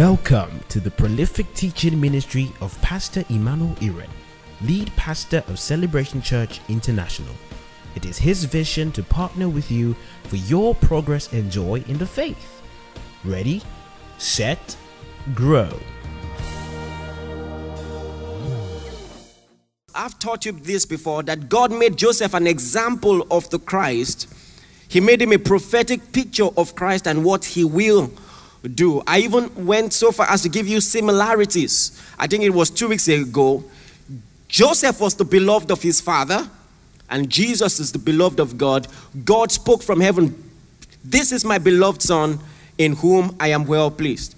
Welcome to the prolific teaching ministry of Pastor Emmanuel Iren, lead pastor of Celebration Church International. It is his vision to partner with you for your progress and joy in the faith. Ready, set, grow. I've taught you this before that God made Joseph an example of the Christ. He made him a prophetic picture of Christ and what he will do. I even went so far as to give you similarities. I think it was two weeks ago. Joseph was the beloved of his father, and Jesus is the beloved of God. God spoke from heaven, This is my beloved son in whom I am well pleased.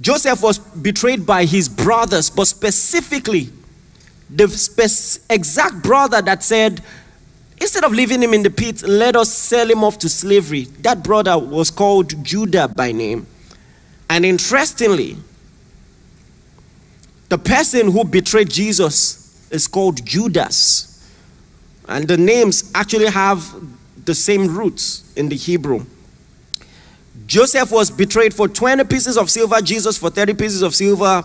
Joseph was betrayed by his brothers, but specifically, the exact brother that said, Instead of leaving him in the pit, let us sell him off to slavery. That brother was called Judah by name. And interestingly, the person who betrayed Jesus is called Judas. And the names actually have the same roots in the Hebrew. Joseph was betrayed for 20 pieces of silver, Jesus for 30 pieces of silver.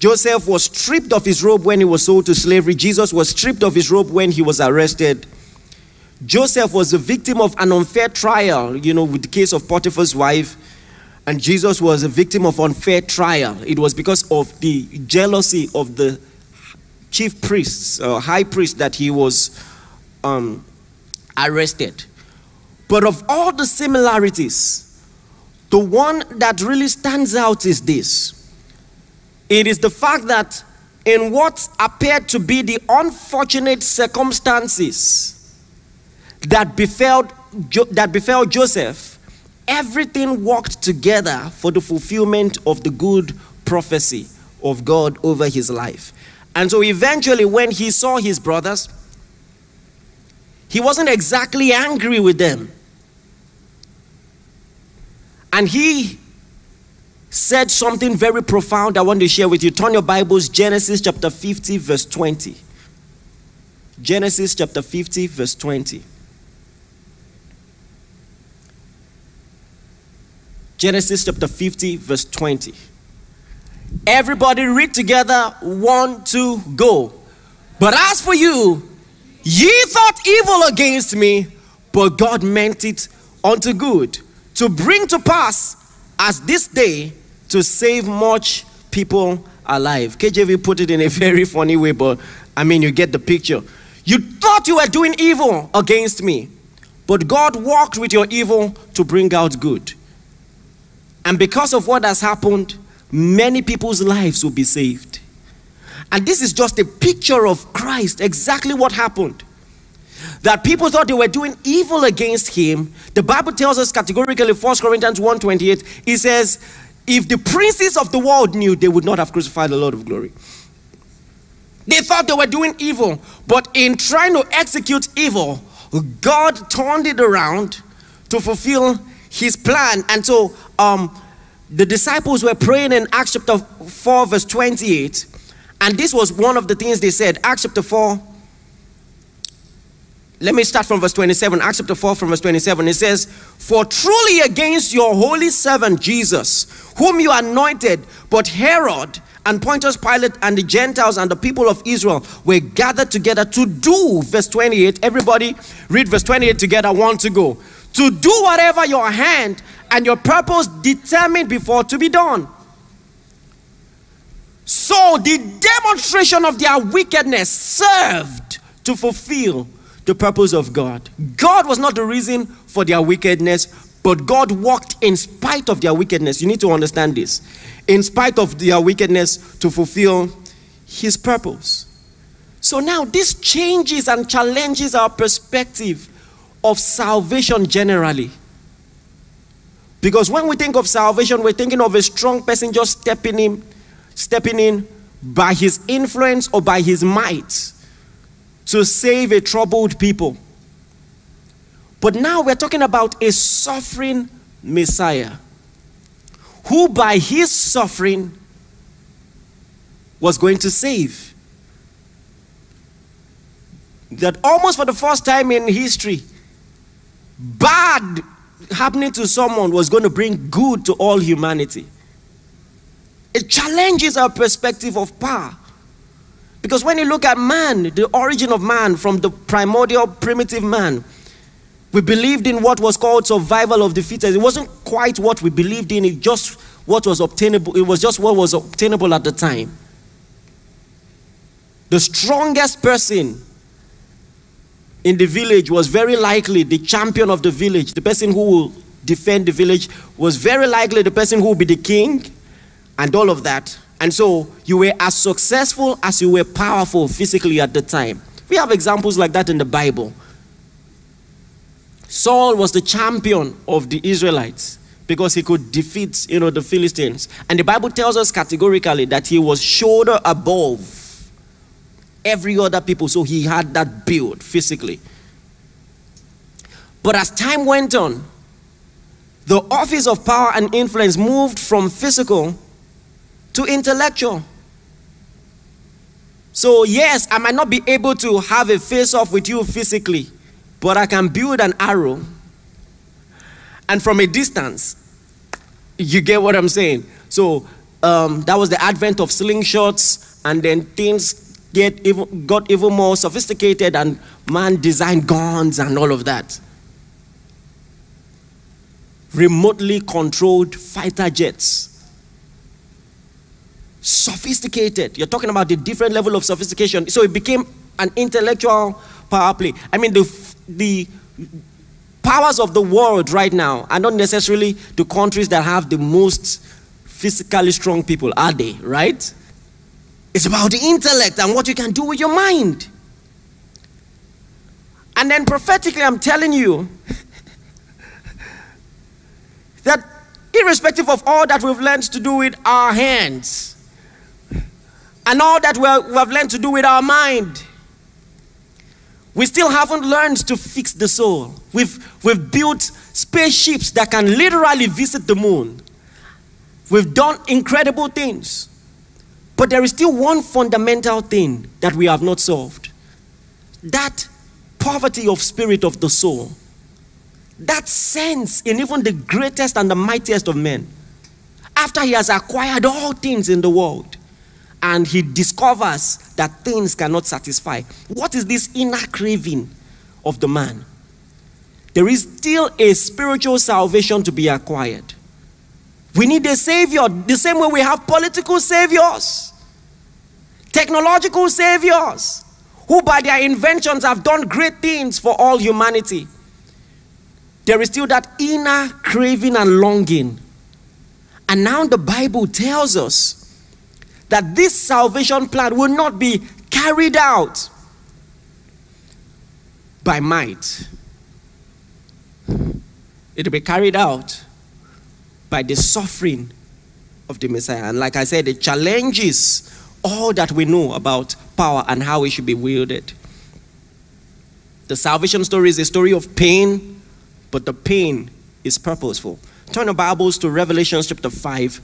Joseph was stripped of his robe when he was sold to slavery. Jesus was stripped of his robe when he was arrested. Joseph was the victim of an unfair trial, you know, with the case of Potiphar's wife. And Jesus was a victim of unfair trial. It was because of the jealousy of the chief priests, or high priest, that he was um, arrested. But of all the similarities, the one that really stands out is this it is the fact that in what appeared to be the unfortunate circumstances that befell, that befell Joseph, everything worked together for the fulfillment of the good prophecy of God over his life. And so eventually, when he saw his brothers, he wasn't exactly angry with them. And he said something very profound I want to share with you. Turn your Bibles, Genesis chapter 50, verse 20. Genesis chapter 50, verse 20. Genesis chapter 50, verse 20. Everybody read together, one, two, go. But as for you, ye thought evil against me, but God meant it unto good, to bring to pass as this day to save much people alive. KJV put it in a very funny way, but I mean, you get the picture. You thought you were doing evil against me, but God walked with your evil to bring out good. And because of what has happened, many people's lives will be saved. And this is just a picture of Christ, exactly what happened. That people thought they were doing evil against him. The Bible tells us categorically, 1 Corinthians 1:28, it says, if the princes of the world knew, they would not have crucified the Lord of glory. They thought they were doing evil, but in trying to execute evil, God turned it around to fulfill his plan. And so um, the disciples were praying in Acts chapter 4, verse 28. And this was one of the things they said. Acts chapter 4. Let me start from verse 27. Acts chapter 4, from verse 27. It says, For truly against your holy servant Jesus, whom you anointed, but Herod and Pontius Pilate and the Gentiles and the people of Israel were gathered together to do, verse 28. Everybody read verse 28 together. One to go. To do whatever your hand and your purpose determined before to be done. So the demonstration of their wickedness served to fulfill the purpose of God. God was not the reason for their wickedness, but God walked in spite of their wickedness. You need to understand this. In spite of their wickedness to fulfill his purpose. So now this changes and challenges our perspective of salvation generally. Because when we think of salvation, we're thinking of a strong person just stepping in, stepping in by his influence or by his might to save a troubled people. But now we're talking about a suffering Messiah who, by his suffering, was going to save. That almost for the first time in history, bad happening to someone was going to bring good to all humanity. It challenges our perspective of power. Because when you look at man, the origin of man from the primordial primitive man, we believed in what was called survival of the fittest. It wasn't quite what we believed in, it just what was obtainable, it was just what was obtainable at the time. The strongest person in the village was very likely the champion of the village, the person who will defend the village was very likely the person who will be the king and all of that. And so you were as successful as you were powerful physically at the time. We have examples like that in the Bible. Saul was the champion of the Israelites because he could defeat, you know, the Philistines. And the Bible tells us categorically that he was shoulder above every other people, so he had that build physically. But as time went on, the office of power and influence moved from physical to intellectual. So, yes, I might not be able to have a face off with you physically, but I can build an arrow. And from a distance, you get what I'm saying? So, um, that was the advent of slingshots, and then things get even, got even more sophisticated, and man designed guns and all of that. Remotely controlled fighter jets. Sophisticated. You're talking about the different level of sophistication. So it became an intellectual power play. I mean, the, the powers of the world right now are not necessarily the countries that have the most physically strong people, are they? Right? It's about the intellect and what you can do with your mind. And then prophetically, I'm telling you that irrespective of all that we've learned to do with our hands and all that we have learned to do with our mind, we still haven't learned to fix the soul. We've, we've built spaceships that can literally visit the moon. We've done incredible things. But there is still one fundamental thing that we have not solved that poverty of spirit of the soul. That sense in even the greatest and the mightiest of men. After he has acquired all things in the world and he discovers that things cannot satisfy, what is this inner craving of the man? There is still a spiritual salvation to be acquired. We need a savior, the same way we have political saviors technological saviors who, by their inventions, have done great things for all humanity. There is still that inner craving and longing. And now the Bible tells us that this salvation plan will not be carried out by might, it will be carried out by the suffering of the Messiah. And like I said, the challenges all that we know about power and how it should be wielded. The salvation story is a story of pain, but the pain is purposeful. Turn the Bibles to Revelation chapter 5.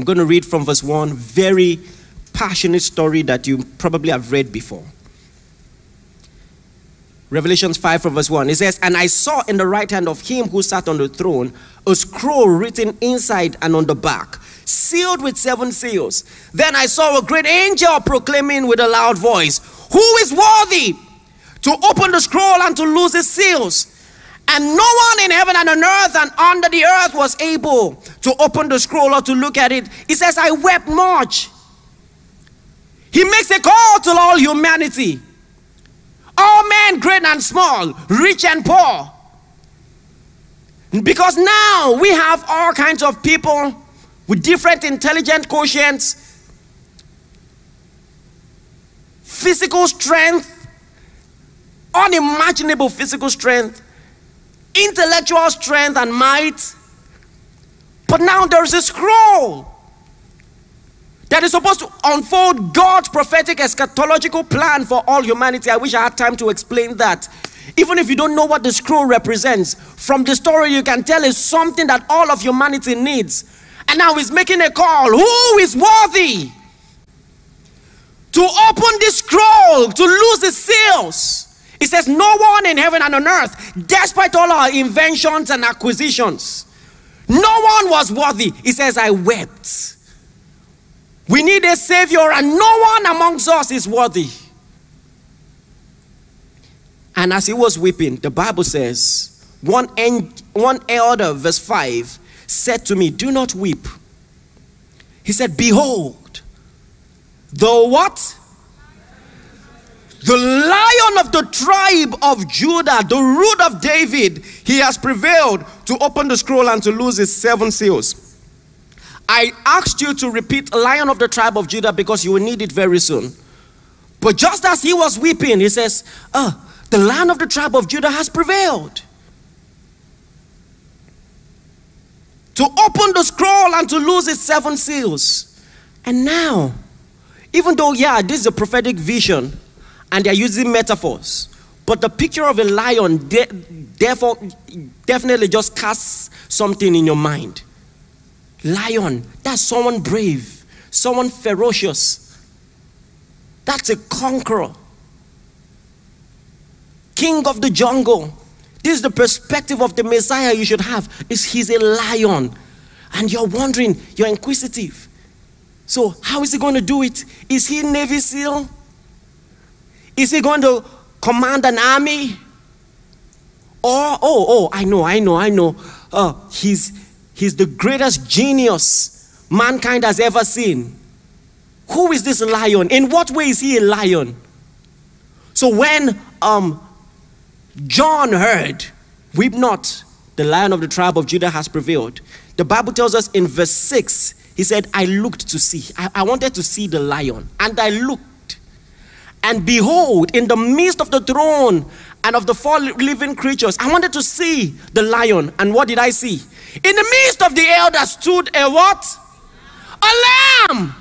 I'm going to read from verse 1, very passionate story that you probably have read before. Revelations 5 from verse 1. It says, And I saw in the right hand of him who sat on the throne a scroll written inside and on the back sealed with seven seals. Then I saw a great angel proclaiming with a loud voice, Who is worthy to open the scroll and to loose its seals? And no one in heaven and on earth and under the earth was able to open the scroll or to look at it. He says, I wept much. He makes a call to all humanity, all men, great and small, rich and poor. Because now we have all kinds of people with different intelligent quotients, physical strength, unimaginable physical strength, intellectual strength and might. But now there's a scroll that is supposed to unfold God's prophetic eschatological plan for all humanity. I wish I had time to explain that. Even if you don't know what the scroll represents, from the story you can tell it's something that all of humanity needs. And now he's making a call. Who is worthy to open this scroll, to loose the seals? He says, No one in heaven and on earth, despite all our inventions and acquisitions, No one was worthy. He says, I wept. We need a savior, and no one amongst us is worthy. And as he was weeping, the Bible says, one, en- one elder, verse 5, said to me, Do not weep. He said, Behold, the what? The lion of the tribe of Judah, the root of David, he has prevailed to open the scroll and to lose its seven seals. I asked you to repeat lion of the tribe of Judah because you will need it very soon. But just as he was weeping, he says, Oh, the lion of the tribe of Judah has prevailed. To open the scroll and to lose its seven seals. And now, even though, yeah, this is a prophetic vision, and they're using metaphors. But the picture of a lion, de- therefore, definitely just casts something in your mind. Lion, that's someone brave, someone ferocious. That's a conqueror. King of the jungle. This is the perspective of the Messiah you should have. Is he's a lion. And you're wondering, you're inquisitive. So, how is he going to do it? Is he Navy SEAL? Is he going to command an army? Or, oh, oh, I know, I know, I know. Uh, he's, he's the greatest genius mankind has ever seen. Who is this lion? In what way is he a lion? So when um, John heard, Weep not, the lion of the tribe of Judah has prevailed. The Bible tells us in verse 6, he said, I looked to see. I, I wanted to see the lion. And I looked and behold, in the midst of the throne and of the four living creatures, I wanted to see the lion. And what did I see? In the midst of the elders stood a what? A lamb.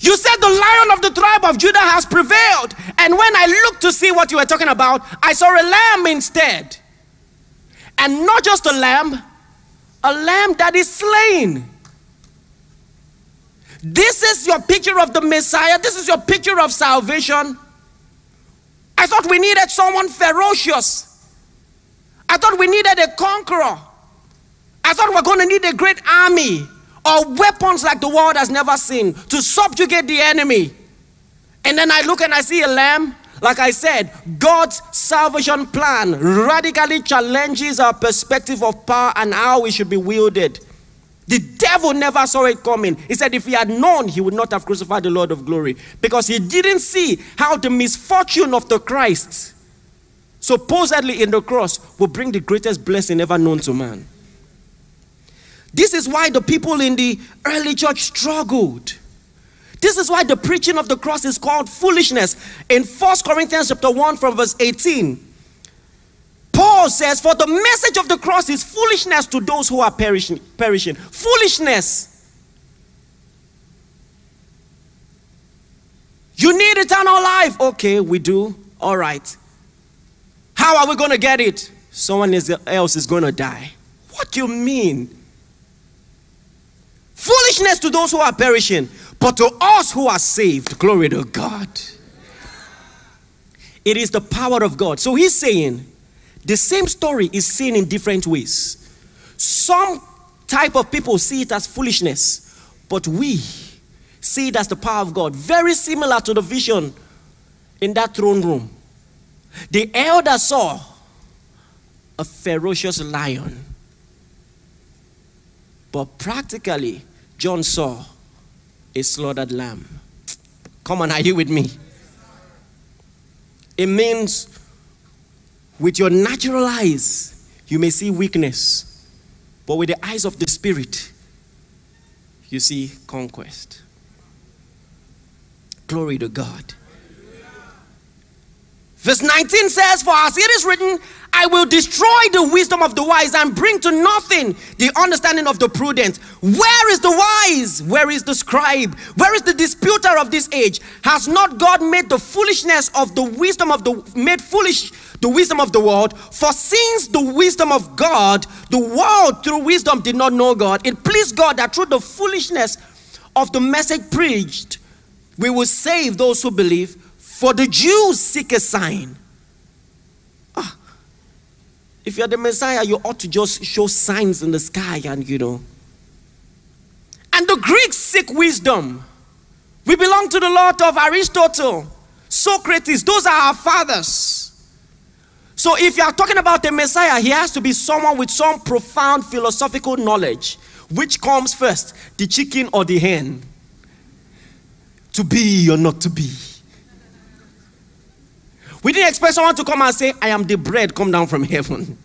You said the lion of the tribe of Judah has prevailed. And when I looked to see what you were talking about, I saw a lamb instead. And not just a lamb, a lamb that is slain. This is your picture of the Messiah. This is your picture of salvation. I thought we needed someone ferocious. I thought we needed a conqueror. I thought we we're going to need a great army or weapons like the world has never seen to subjugate the enemy. And then I look and I see a lamb. Like I said, God's salvation plan radically challenges our perspective of power and how we should be wielded. The devil never saw it coming. He said if he had known, he would not have crucified the Lord of glory because he didn't see how the misfortune of the Christ, supposedly in the cross, will bring the greatest blessing ever known to man. This is why the people in the early church struggled. This is why the preaching of the cross is called foolishness. In 1 Corinthians chapter 1 from verse 18, Paul says, For the message of the cross is foolishness to those who are perishing. perishing. Foolishness. You need eternal life. Okay, we do. All right. How are we going to get it? Someone else is going to die. What do you mean? Foolishness to those who are perishing, but to us who are saved, glory to God. It is the power of God. So he's saying, the same story is seen in different ways. Some type of people see it as foolishness, but we see it as the power of God. Very similar to the vision in that throne room. The elder saw a ferocious lion, but practically, John saw a slaughtered lamb. Come on, are you with me? It means with your natural eyes, you may see weakness, but with the eyes of the Spirit, you see conquest. Glory to God. Verse 19 says, For as it is written, I will destroy the wisdom of the wise and bring to nothing the understanding of the prudent. Where is the wise? Where is the scribe? Where is the disputer of this age? Has not God made the foolishness of the wisdom of the made foolish the wisdom of the world? For since the wisdom of God, the world through wisdom did not know God, it pleased God that through the foolishness of the message preached, we will save those who believe. For the Jews seek a sign ah, If you're the Messiah, you ought to just show signs in the sky and, you know. And the Greeks seek wisdom. We belong to the lot of Aristotle, Socrates. Those are our fathers. So if you are talking about the Messiah, he has to be someone with some profound philosophical knowledge. Which comes first, the chicken or the hen? To be or not to be? We didn't expect someone to come and say, I am the bread come down from heaven.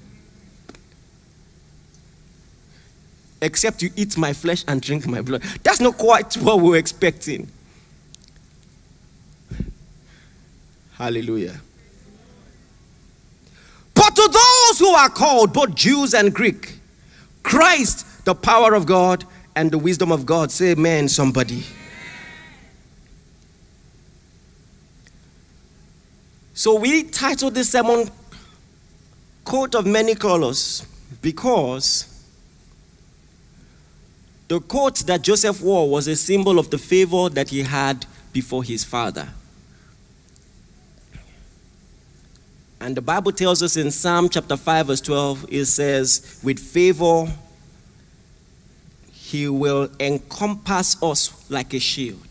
Except you eat my flesh and drink my blood. That's not quite what we were expecting. Hallelujah. But to those who are called, both Jews and Greek, Christ, the power of God and the wisdom of God. Say amen, somebody. So we titled this sermon Coat of Many Colors because the coat that Joseph wore was a symbol of the favor that he had before his father. And the Bible tells us in Psalm chapter 5, verse 12, it says, With favor, he will encompass us like a shield.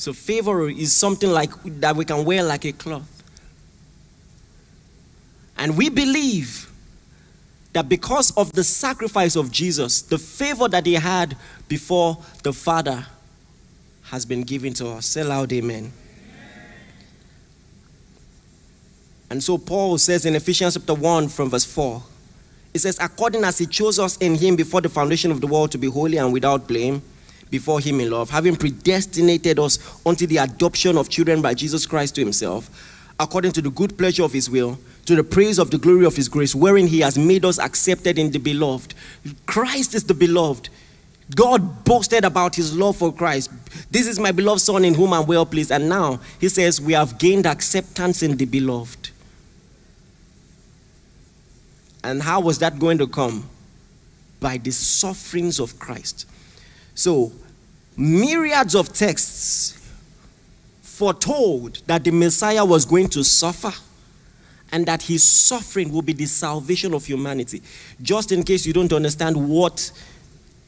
So favor is something like that we can wear like a cloth. And we believe that because of the sacrifice of Jesus, the favor that he had before the Father has been given to us. Say loud, amen. And so Paul says in Ephesians chapter 1 from verse 4, it says, according as he chose us in him before the foundation of the world to be holy and without blame before him in love, having predestinated us unto the adoption of children by Jesus Christ to himself, according to the good pleasure of his will, to the praise of the glory of his grace, wherein he has made us accepted in the beloved. Christ is the beloved. God boasted about his love for Christ. This is my beloved Son in whom I'm well pleased. And now he says, We have gained acceptance in the beloved. And how was that going to come? By the sufferings of Christ. So, myriads of texts foretold that the Messiah was going to suffer and that his suffering will be the salvation of humanity. Just in case you don't understand what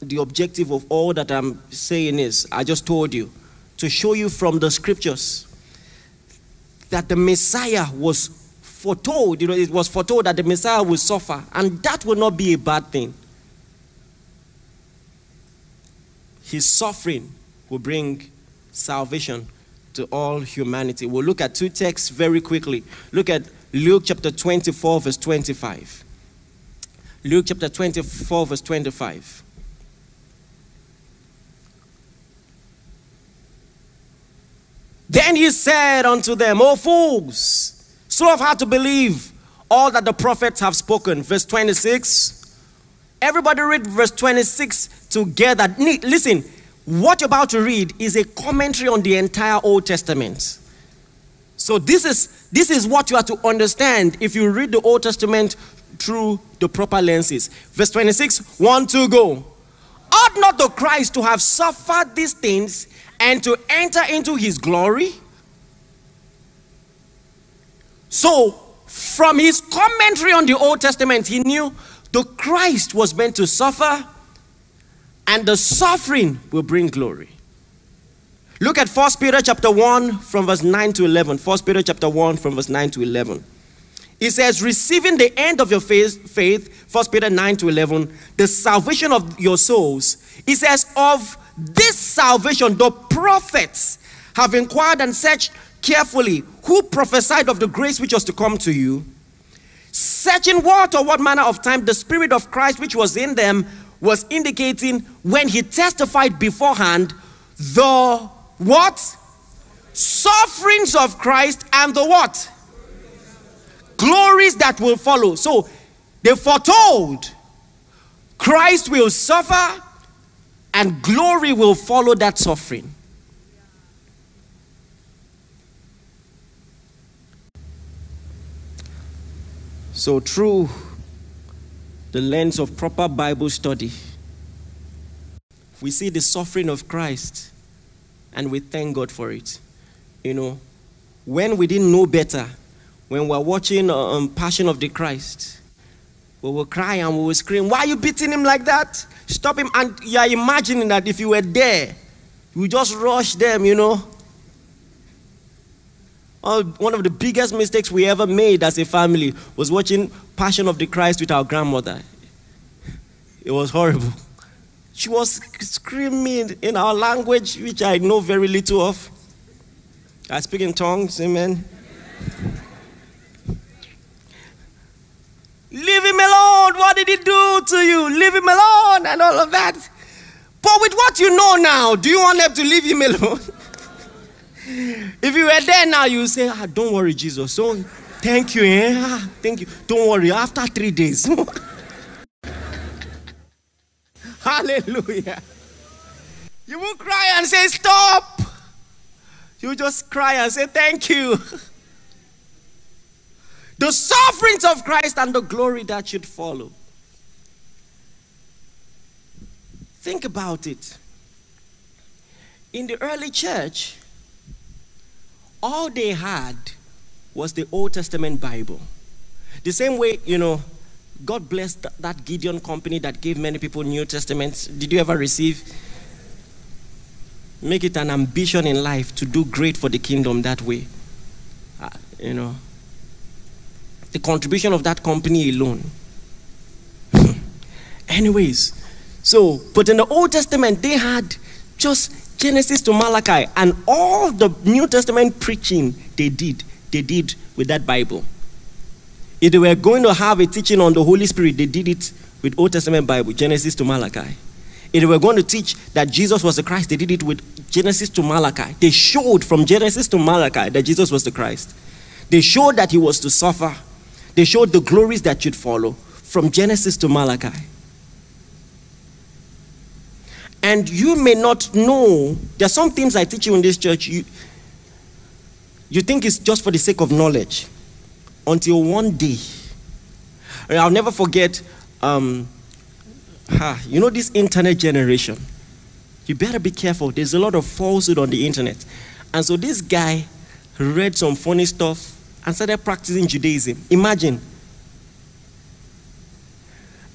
the objective of all that I'm saying is, I just told you to show you from the scriptures that the Messiah was foretold, you know, it was foretold that the Messiah will suffer, and that will not be a bad thing. His suffering will bring salvation to all humanity. We'll look at two texts very quickly. Look at Luke chapter 24, verse 25. Luke chapter 24, verse 25. Then he said unto them, O fools, slow of heart to believe all that the prophets have spoken. Verse 26. Everybody read verse 26 together. Listen, what you're about to read is a commentary on the entire Old Testament. So this is this is what you have to understand if you read the Old Testament through the proper lenses. Verse 26, 1 2 go. Ought not the Christ to have suffered these things and to enter into his glory? So, from his commentary on the Old Testament, he knew the Christ was meant to suffer, and the suffering will bring glory. Look at 1 Peter chapter 1 from verse 9 to 11. 1 Peter chapter 1 from verse 9 to 11. It says, receiving the end of your faith, faith 1 Peter 9 to 11, the salvation of your souls. It says, of this salvation, the prophets have inquired and searched carefully who prophesied of the grace which was to come to you searching what or what manner of time the Spirit of Christ which was in them was indicating when he testified beforehand the what? Sufferings of Christ and the what? Glories that will follow. So they foretold Christ will suffer and glory will follow that suffering. So, through the lens of proper Bible study, we see the suffering of Christ and we thank God for it. You know, when we didn't know better, when we're watching uh, um, Passion of the Christ, We will cry and we will scream. Why are you beating him like that? Stop him. And you are imagining that if you were there, you just rush them, you know. Oh, one of the biggest mistakes we ever made as a family was watching Passion of the Christ with our grandmother. It was horrible. She was screaming in our language, which I know very little of. I speak in tongues, amen. Leave him alone. What did he do to you? Leave him alone, and all of that. But with what you know now, do you want them to leave him alone? if you were there now, you say, ah, Don't worry, Jesus. So, thank you. Eh? Ah, thank you. Don't worry. After three days. Hallelujah. You won't cry and say, Stop. You just cry and say, Thank you. The sufferings of Christ and the glory that should follow. Think about it. In the early church, all they had was the Old Testament Bible. The same way, you know, God blessed that Gideon company that gave many people New Testaments. Did you ever receive? Make it an ambition in life to do great for the kingdom that way. Uh, you know, the contribution of that company alone. Anyways, so, but in the Old Testament, they had just Genesis to Malachi, and all the New Testament preaching they did, they did with that Bible. If they were going to have a teaching on the Holy Spirit, they did it with Old Testament Bible, Genesis to Malachi. If they were going to teach that Jesus was the Christ, they did it with Genesis to Malachi. They showed from Genesis to Malachi that Jesus was the Christ. They showed that he was to suffer. They showed the glories that should follow from Genesis to Malachi. And you may not know, there are some things I teach you in this church, you, you think it's just for the sake of knowledge until one day, I'll never forget, um, you know, this internet generation. You better be careful. There's a lot of falsehood on the internet. And so this guy read some funny stuff and started practicing Judaism. Imagine.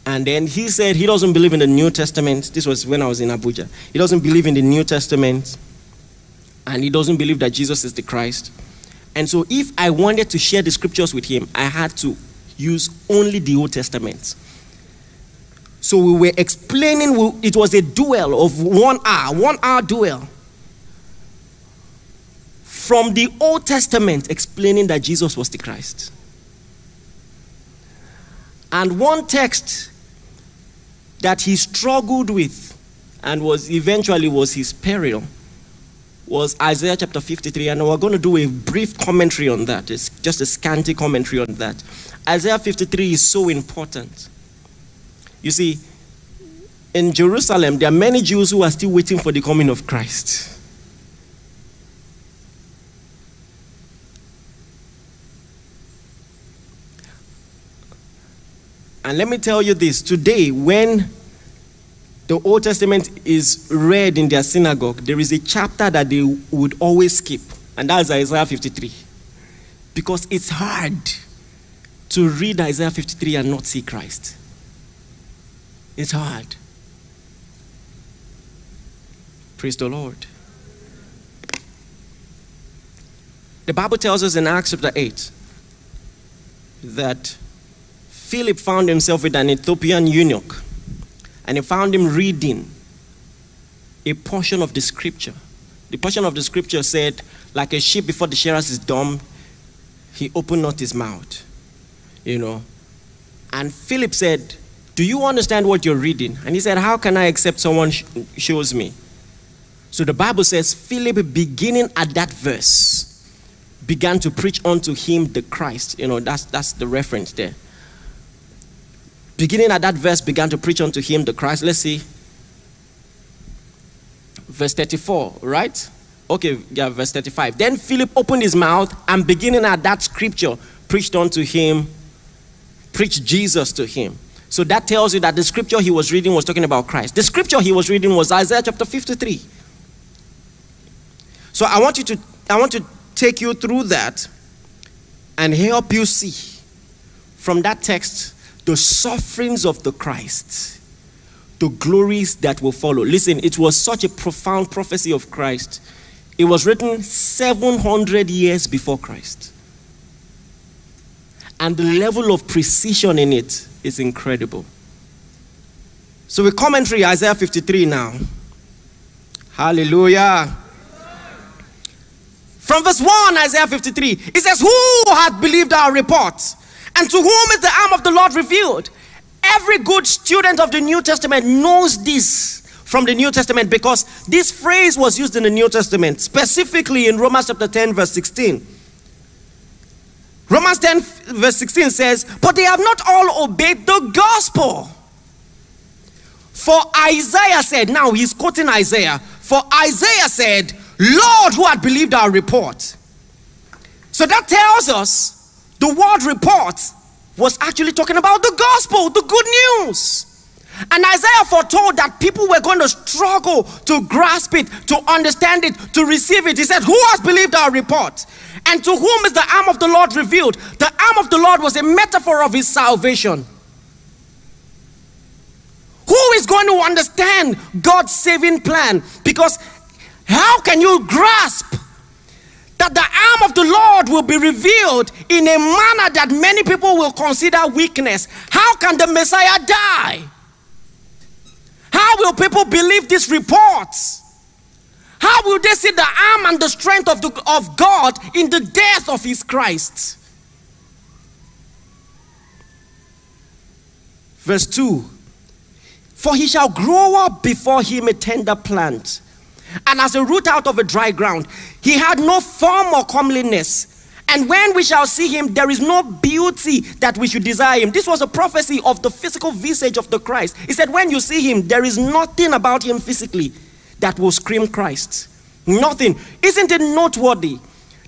And then he said he doesn't believe in the New Testament. This was when I was in Abuja. He doesn't believe in the New Testament. And he doesn't believe that Jesus is the Christ. And so, if I wanted to share the scriptures with him, I had to use only the Old Testament. So, we were explaining, it was a duel of one hour, one hour duel from the Old Testament explaining that Jesus was the Christ. And one text that he struggled with and was eventually was his peril was Isaiah chapter 53, and we're going to do a brief commentary on that. It's just a scanty commentary on that. Isaiah 53 is so important. You see, in Jerusalem, there are many Jews who are still waiting for the coming of Christ. And let me tell you this today, when the Old Testament is read in their synagogue, there is a chapter that they would always skip, and that's Isaiah 53. Because it's hard to read Isaiah 53 and not see Christ. It's hard. Praise the Lord. The Bible tells us in Acts chapter 8 that Philip found himself with an Ethiopian eunuch and he found him reading a portion of the scripture. The portion of the scripture said, like a sheep before the shearers is dumb, he opened not his mouth. You know. And Philip said, Do you understand what you're reading? And he said, How can I accept someone sh- shows me? So the Bible says, Philip, beginning at that verse, began to preach unto him the Christ. You know, that's, that's the reference there beginning at that verse, began to preach unto him the Christ. Let's see. Verse 34, right? Okay, yeah, verse 35. Then Philip opened his mouth and beginning at that scripture, preached unto him, preached Jesus to him. So that tells you that the scripture he was reading was talking about Christ. The scripture he was reading was Isaiah chapter 53. So I want you to I want to take you through that and help you see from that text the sufferings of the Christ, the glories that will follow. Listen, it was such a profound prophecy of Christ. It was written 700 years before Christ. And the level of precision in it is incredible. So, with commentary, Isaiah 53 now. Hallelujah. From verse 1, Isaiah 53, it says, Who hath believed our report? And to whom is the arm of the Lord revealed? Every good student of the New Testament knows this from the New Testament because this phrase was used in the New Testament, specifically in Romans chapter 10, verse 16. Romans 10, verse 16 says, But they have not all obeyed the gospel. For Isaiah said, now he's quoting Isaiah, for Isaiah said, Lord, who had believed our report. So that tells us the word report was actually talking about the gospel, the good news. And Isaiah foretold that people were going to struggle to grasp it, to understand it, to receive it. He said, Who has believed our report? And to whom is the arm of the Lord revealed? The arm of the Lord was a metaphor of his salvation. Who is going to understand God's saving plan? Because how can you grasp that the arm of the Lord will be revealed in a manner that many people will consider weakness? How can the Messiah die? How will people believe these reports? How will they see the arm and the strength of, the, of God in the death of his Christ? Verse 2 For he shall grow up before him a tender plant, and as a root out of a dry ground. He had no form or comeliness. And when we shall see him, there is no beauty that we should desire him. This was a prophecy of the physical visage of the Christ. He said, When you see him, there is nothing about him physically that will scream Christ. Nothing. Isn't it noteworthy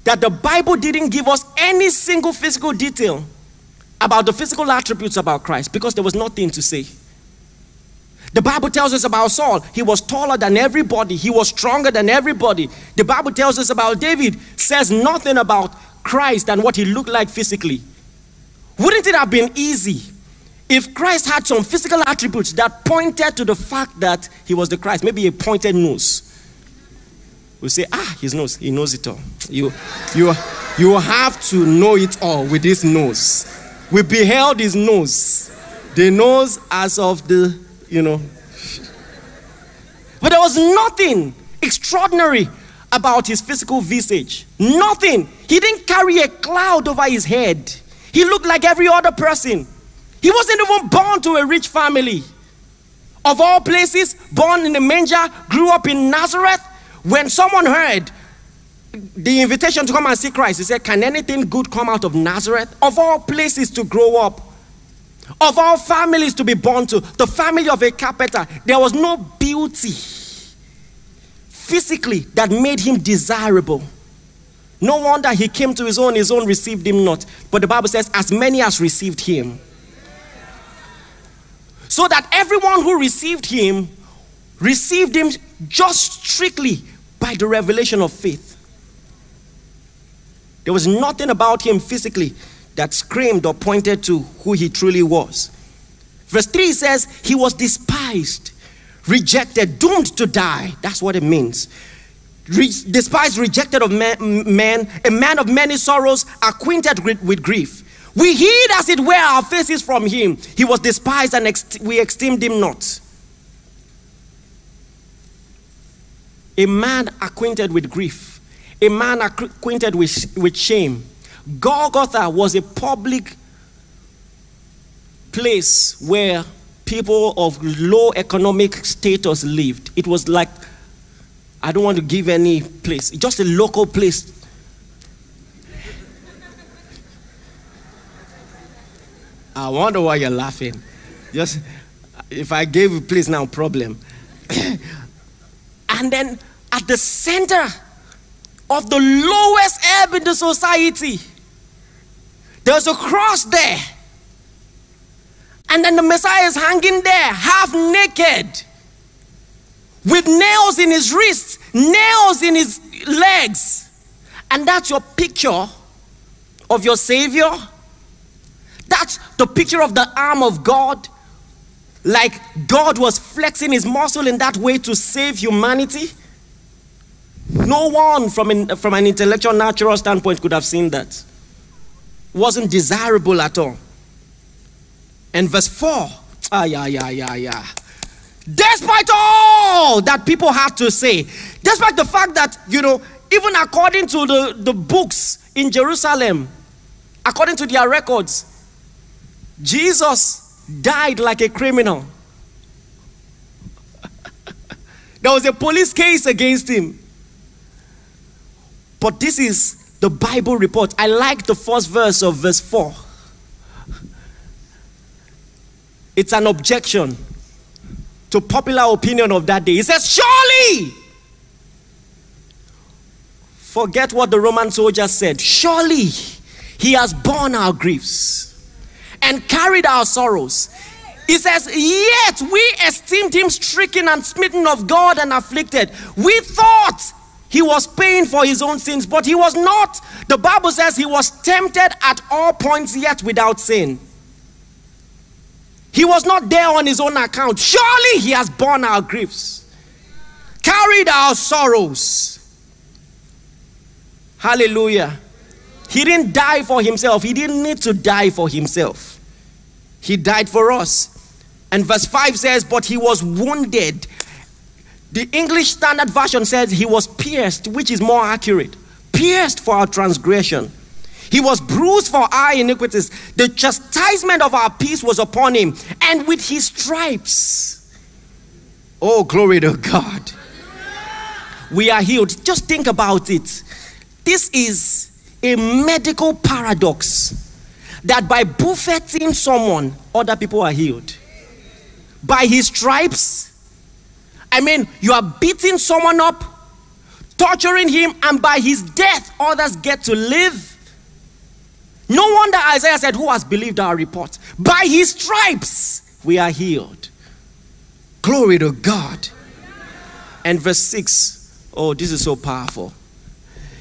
that the Bible didn't give us any single physical detail about the physical attributes about Christ because there was nothing to say? The Bible tells us about Saul. He was taller than everybody. He was stronger than everybody. The Bible tells us about David. Says nothing about Christ and what he looked like physically. Wouldn't it have been easy if Christ had some physical attributes that pointed to the fact that he was the Christ? Maybe a pointed nose. We say, ah, his nose, he knows it all. You, you, you have to know it all with his nose. We beheld his nose, the nose as of the, you know. But there was nothing extraordinary about his physical visage. Nothing. He didn't carry a cloud over his head. He looked like every other person. He wasn't even born to a rich family. Of all places, born in a manger, grew up in Nazareth. When someone heard the invitation to come and see Christ, he said, Can anything good come out of Nazareth? Of all places to grow up, of all families to be born to, the family of a carpenter, there was no beauty physically that made him desirable. No wonder he came to his own, his own received him not. But the Bible says, as many as received him. So that everyone who received him received him just strictly by the revelation of faith. There was nothing about him physically that screamed or pointed to who he truly was. Verse 3 says, He was despised rejected, doomed to die. That's what it means. Re- despised, rejected of man, a man of many sorrows, acquainted with, with, grief. We hid, as it were, our faces from him. He was despised, and ex- we esteemed him not. A man acquainted with grief, a man acquainted with, with shame. Golgotha was a public place where people of low economic status lived. It was like, I don't want to give any place, just a local place. I wonder why you're laughing. Just if I gave a place now, problem. and then at the center of the lowest ebb in the society, there's a cross there. And then the Messiah is hanging there, half naked, with nails in his wrists, nails in his legs. And that's your picture of your Savior? That's the picture of the arm of God. Like God was flexing his muscle in that way to save humanity. No one from an, from an intellectual, natural standpoint could have seen that. Wasn't desirable at all. And verse 4, ah, yeah, yeah, yeah, yeah. Despite all that people had to say, despite the fact that, you know, even according to the, the books in Jerusalem, according to their records, Jesus died like a criminal. there was a police case against him. But this is the Bible report. I like the first verse of verse 4. It's an objection to popular opinion of that day. He says, Surely, forget what the Roman soldiers said. Surely, he has borne our griefs and carried our sorrows. He says, Yet we esteemed him stricken and smitten of God and afflicted. We thought he was paying for his own sins, but he was not. The Bible says he was tempted at all points, yet without sin. He was not there on his own account. Surely he has borne our griefs, carried our sorrows. Hallelujah. He didn't die for himself, he didn't need to die for himself. He died for us. And verse 5 says, But he was wounded. The English Standard Version says he was pierced, which is more accurate. Pierced for our transgression. He was bruised for our iniquities. The chastisement of our peace was upon him. And with his stripes, oh, glory to God, we are healed. Just think about it. This is a medical paradox that by buffeting someone, other people are healed. By his stripes, I mean, you are beating someone up, torturing him, and by his death, others get to live. No wonder Isaiah said, Who has believed our report? By his stripes, we are healed. Glory to God. And verse 6, oh, this is so powerful.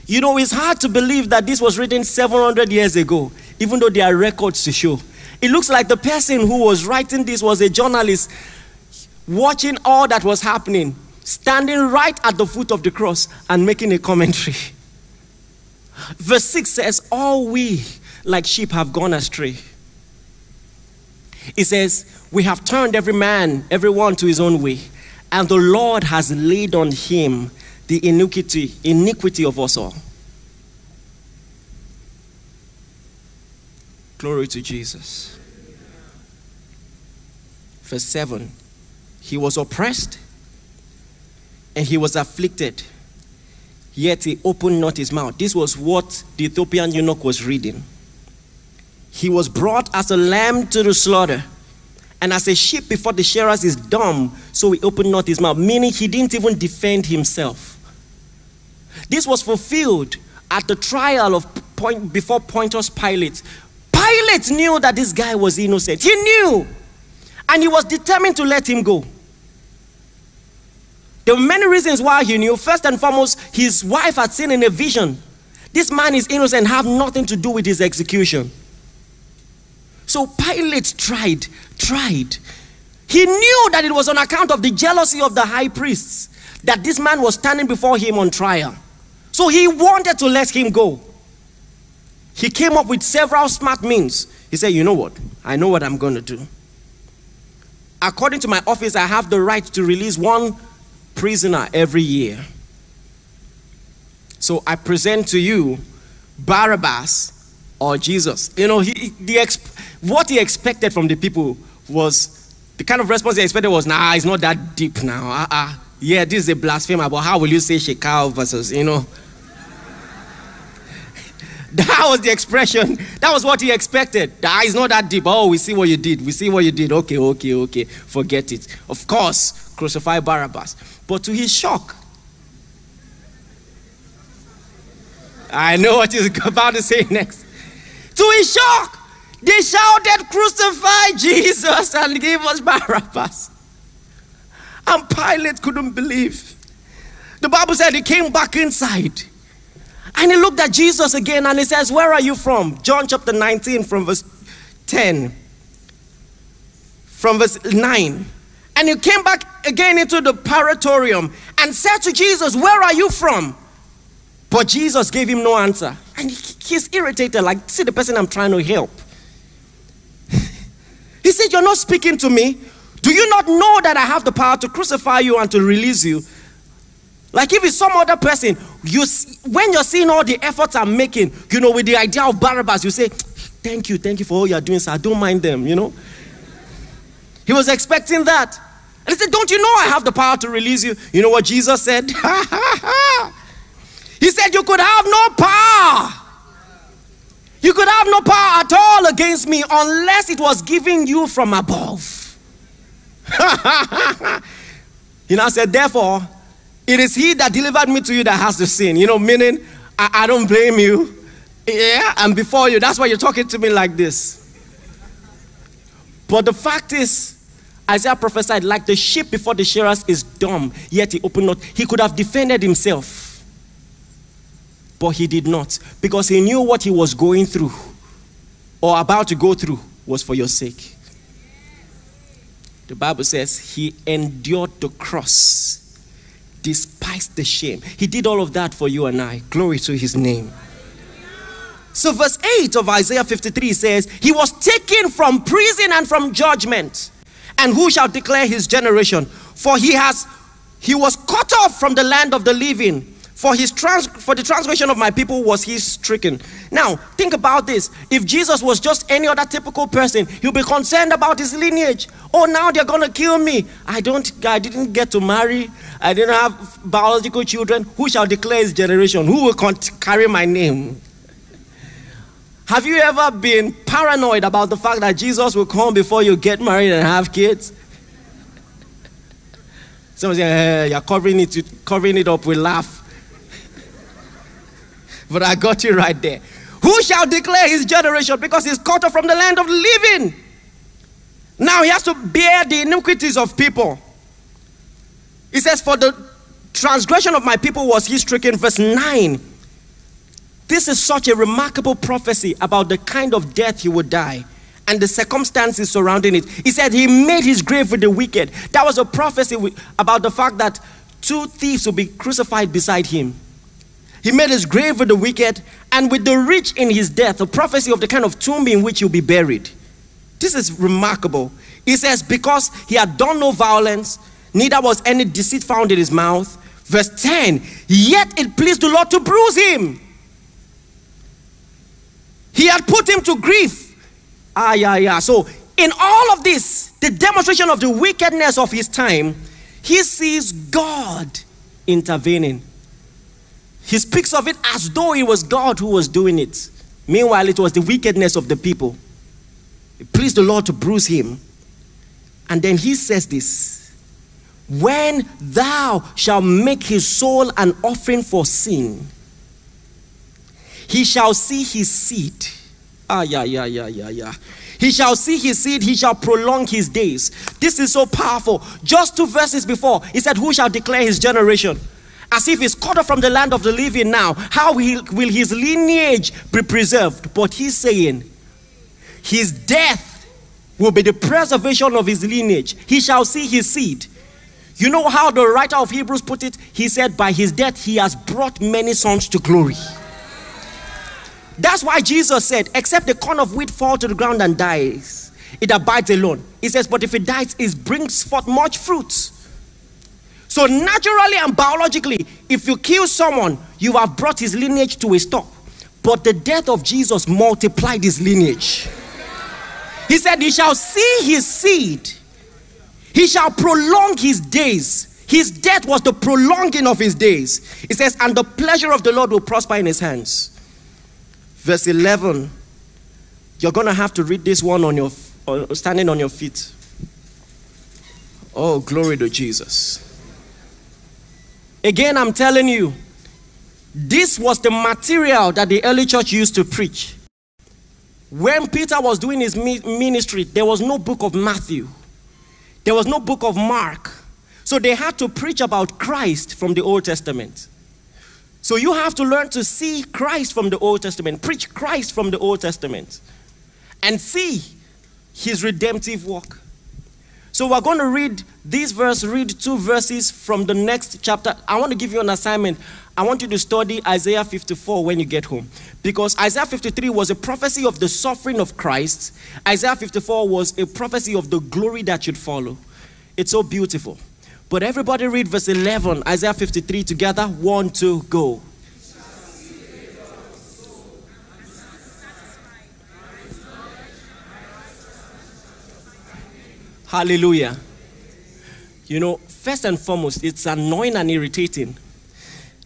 You know, it's hard to believe that this was written 700 years ago, even though there are records to show. It looks like the person who was writing this was a journalist watching all that was happening, standing right at the foot of the cross and making a commentary. Verse 6 says, All we like sheep have gone astray. It says, We have turned every man, everyone to his own way, and the Lord has laid on him the iniquity, iniquity of us all. Glory to Jesus. Verse 7 He was oppressed and he was afflicted, yet he opened not his mouth. This was what the Ethiopian eunuch was reading. He was brought as a lamb to the slaughter, and as a sheep before the shearers is dumb, so he opened not his mouth, meaning he didn't even defend himself. This was fulfilled at the trial of point, before Pontius Pilate. Pilate knew that this guy was innocent. He knew. And he was determined to let him go. There were many reasons why he knew. First and foremost, his wife had seen in a vision. This man is innocent, have nothing to do with his execution. So Pilate tried, tried. He knew that it was on account of the jealousy of the high priests that this man was standing before him on trial. So he wanted to let him go. He came up with several smart means. He said, You know what? I know what I'm going to do. According to my office, I have the right to release one prisoner every year. So I present to you Barabbas or Jesus. You know, he, the ex- what he expected from the people was the kind of response he expected was, nah, it's not that deep now. Uh-uh. Yeah, this is a blasphemer, but how will you say Shekau versus, you know? That was the expression. That was what he expected. Ah, it's not that deep. Oh, we see what you did. We see what you did. Okay, okay, okay. Forget it. Of course, crucify Barabbas. But to his shock, I know what he's about to say next. To his shock, they shouted, Crucify Jesus and give us Barabbas. And Pilate couldn't believe. The Bible said he came back inside. And he looked at Jesus again and he says, Where are you from? John chapter 19, from verse 10, from verse 9. And he came back again into the praetorium and said to Jesus, Where are you from? But Jesus gave him no answer. And he's irritated, like, see the person I'm trying to help. he said, You're not speaking to me. Do you not know that I have the power to crucify you and to release you? Like if it's some other person, you when you're seeing all the efforts I'm making, you know, with the idea of Barabbas, you say, Thank you, thank you for all you're doing, sir. I don't mind them, you know. He was expecting that. And he said, Don't you know I have the power to release you? You know what Jesus said? he said, You could have no power. You could have no power at all against me unless it was given you from above. he now said, Therefore, it is he that delivered me to you that has the sin. You know, meaning, I, I don't blame you. Yeah, I'm before you. That's why you're talking to me like this. But the fact is, Isaiah prophesied, like the sheep before the shearers is dumb, yet he opened not. He could have defended himself, but he did not because he knew what he was going through or about to go through was for your sake. The Bible says he endured the cross, the shame. He did all of that for you and I. Glory to his name. So, verse 8 of Isaiah 53 says, He was taken from prison and from judgment. And who shall declare his generation? For he has he was cut off from the land of the living. For his trans, for the transgression of my people was he stricken. Now, think about this. If Jesus was just any other typical person, he'll be concerned about his lineage. Oh, now they're gonna kill me. I don't I didn't get to marry. I didn't have biological children. Who shall declare his generation? Who will carry my name? Have you ever been paranoid about the fact that Jesus will come before you get married and have kids? Someone say, hey, you're covering it, covering it up with laugh. But I got you right there. Who shall declare his generation? Because he's cut off from the land of living. Now he has to bear the iniquities of people. He says, For the transgression of my people was he stricken. Verse 9. This is such a remarkable prophecy about the kind of death he would die and the circumstances surrounding it. He said he made his grave with the wicked. That was a prophecy about the fact that two thieves will be crucified beside him. He made his grave with the wicked and with the rich in his death, a prophecy of the kind of tomb in which he'll be buried. This is remarkable. He says, Because he had done no violence, neither was any deceit found in his mouth. Verse 10 Yet it pleased the Lord to bruise him. He had put him to grief. Ah, yeah, yeah. So, in all of this, the demonstration of the wickedness of his time, he sees God intervening. He speaks of it as though it was God who was doing it. Meanwhile, it was the wickedness of the people. It pleased the Lord to bruise him. And then he says this When thou shalt make his soul an offering for sin, he shall see his seed. Ah, yeah, yeah, yeah, yeah, yeah. He shall see his seed, he shall prolong his days. This is so powerful. Just two verses before, he said, Who shall declare his generation? As if he's cut off from the land of the living now. How will, his lineage be preserved? But he's saying, His death will be the preservation of his lineage. He shall see his seed. You know how the writer of Hebrews put it? He said, By his death, he has brought many sons to glory. That's why Jesus said, except the corn of wheat fall to the ground and dies, it abides alone. He says, but if it dies, it brings forth much fruit. So, naturally and biologically, if you kill someone, you have brought his lineage to a stop. But the death of Jesus multiplied his lineage. He said, He shall see his seed, he shall prolong his days. His death was the prolonging of his days. He says, and the pleasure of the Lord will prosper in his hands verse 11. You're going to have to read this one on your standing on your feet. Oh, glory to Jesus. Again, I'm telling you, this was the material that the early church used to preach. When Peter was doing his ministry, there was no book of Matthew, there was no book of Mark. So they had to preach about Christ from the Old Testament. So you have to learn to see Christ from the Old Testament, preach Christ from the Old Testament, and see his redemptive work. So we're going to read this verse, read two verses from the next chapter. I want to give you an assignment. I want you to study Isaiah 54 when you get home. Because Isaiah 53 was a prophecy of the suffering of Christ, Isaiah 54 was a prophecy of the glory that should follow. It's so beautiful. But everybody read verse 11, Isaiah 53 together. One, two, go. Hallelujah. You know, first and foremost, it's annoying and irritating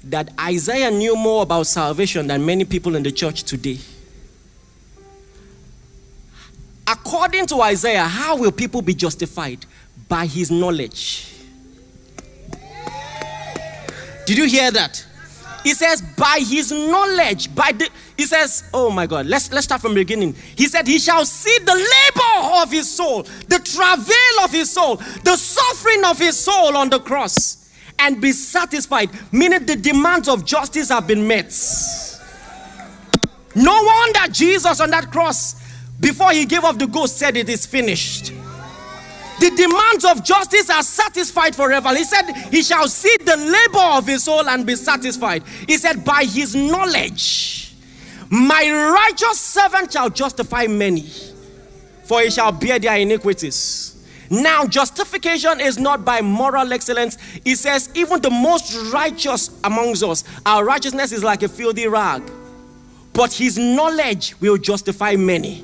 that Isaiah knew more about salvation than many people in the church today. According to Isaiah, how will people be justified? By his knowledge. Did you hear that? He says, by his knowledge, by the he says, Oh my God, let's let's start from the beginning. He said, He shall see the labor of his soul, the travail of his soul, the suffering of his soul on the cross, and be satisfied. Meaning the demands of justice have been met. No wonder Jesus on that cross, before he gave up the ghost, said it is finished. The demands of justice are satisfied forever. He said, He shall see the labor of his soul and be satisfied. He said, By his knowledge, my righteous servant shall justify many, for he shall bear their iniquities. Now, justification is not by moral excellence. He says, even the most righteous amongst us, our righteousness is like a filthy rag. But his knowledge will justify many.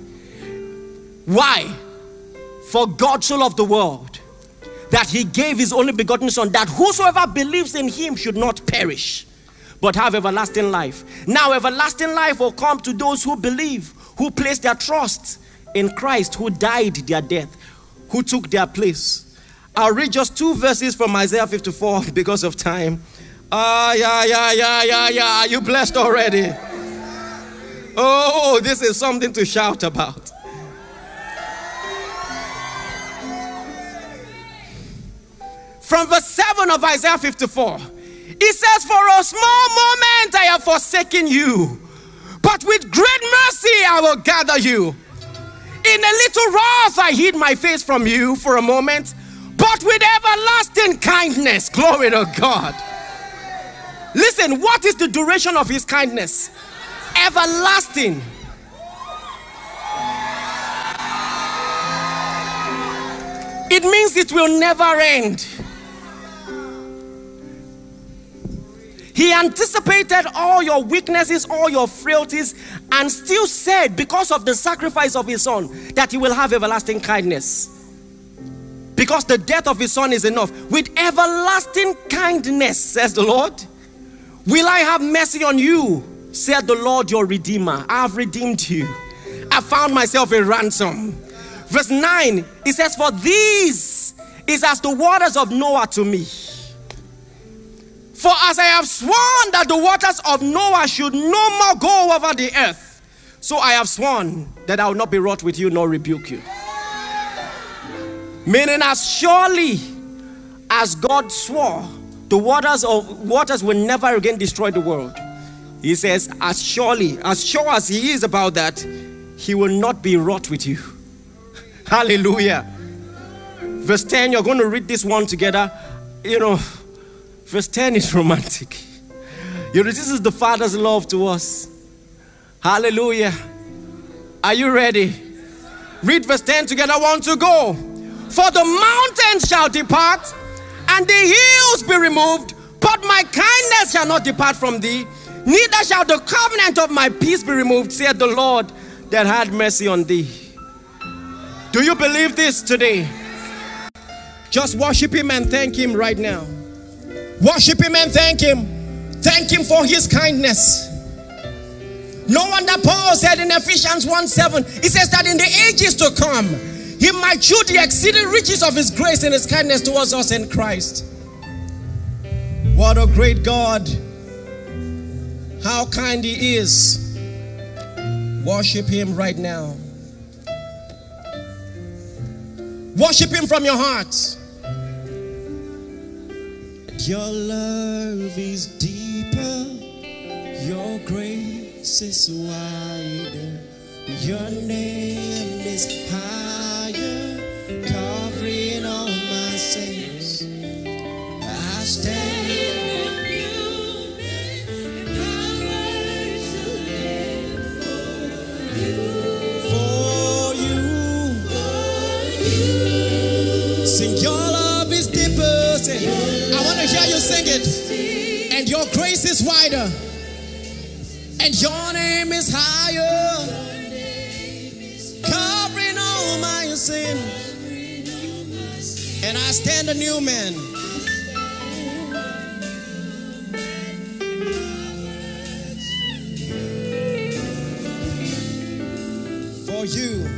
Why? For God so loved the world that he gave his only begotten Son, that whosoever believes in him should not perish, but have everlasting life. Now, everlasting life will come to those who believe, who place their trust in Christ, who died their death, who took their place. I'll read just two verses from Isaiah 54 because of time. Ah, yeah, yeah, yeah, yeah, yeah. Are you blessed already? Oh, this is something to shout about. From verse 7 of Isaiah 54. He says, For a small moment I have forsaken you, but with great mercy I will gather you. In a little wrath I hid my face from you for a moment, but with everlasting kindness, glory to God. Listen, what is the duration of his kindness? Everlasting. It means it will never end. He anticipated all your weaknesses, all your frailties, and still said, because of the sacrifice of his son, that he will have everlasting kindness. Because the death of his son is enough. With everlasting kindness, says the Lord, will I have mercy on you, said the Lord your Redeemer. I have redeemed you. I found myself a ransom. Verse 9, it says, For these is as the waters of Noah to me. As I have sworn that the waters of Noah should no more go over the earth, so I have sworn that I will not be wroth with you nor rebuke you. Meaning, as surely as God swore, the waters of waters will never again destroy the world. He says, as surely, as sure as he is about that, he will not be wroth with you. Hallelujah. Verse 10, you're going to read this one together. You know, Verse 10 is romantic. You know, this is the Father's love to us. Hallelujah. Are you ready? Read verse 10 together. Want to go. For the mountains shall depart, and the hills be removed, but my kindness shall not depart from thee, neither shall the covenant of my peace be removed, said the Lord that had mercy on thee. Do you believe this today? Just worship Him and thank Him right now. Worship Him and thank Him. Thank Him for His kindness. No wonder Paul said in Ephesians 1 7, he says that in the ages to come, He might show the exceeding riches of His grace and His kindness towards us in Christ. What a great God! How kind He is. Worship Him right now. Worship Him from your heart. Your love is deeper, your grace is wider, your name is higher. is wider, and your name is higher, covering all my sins. And I stand a new man. For you.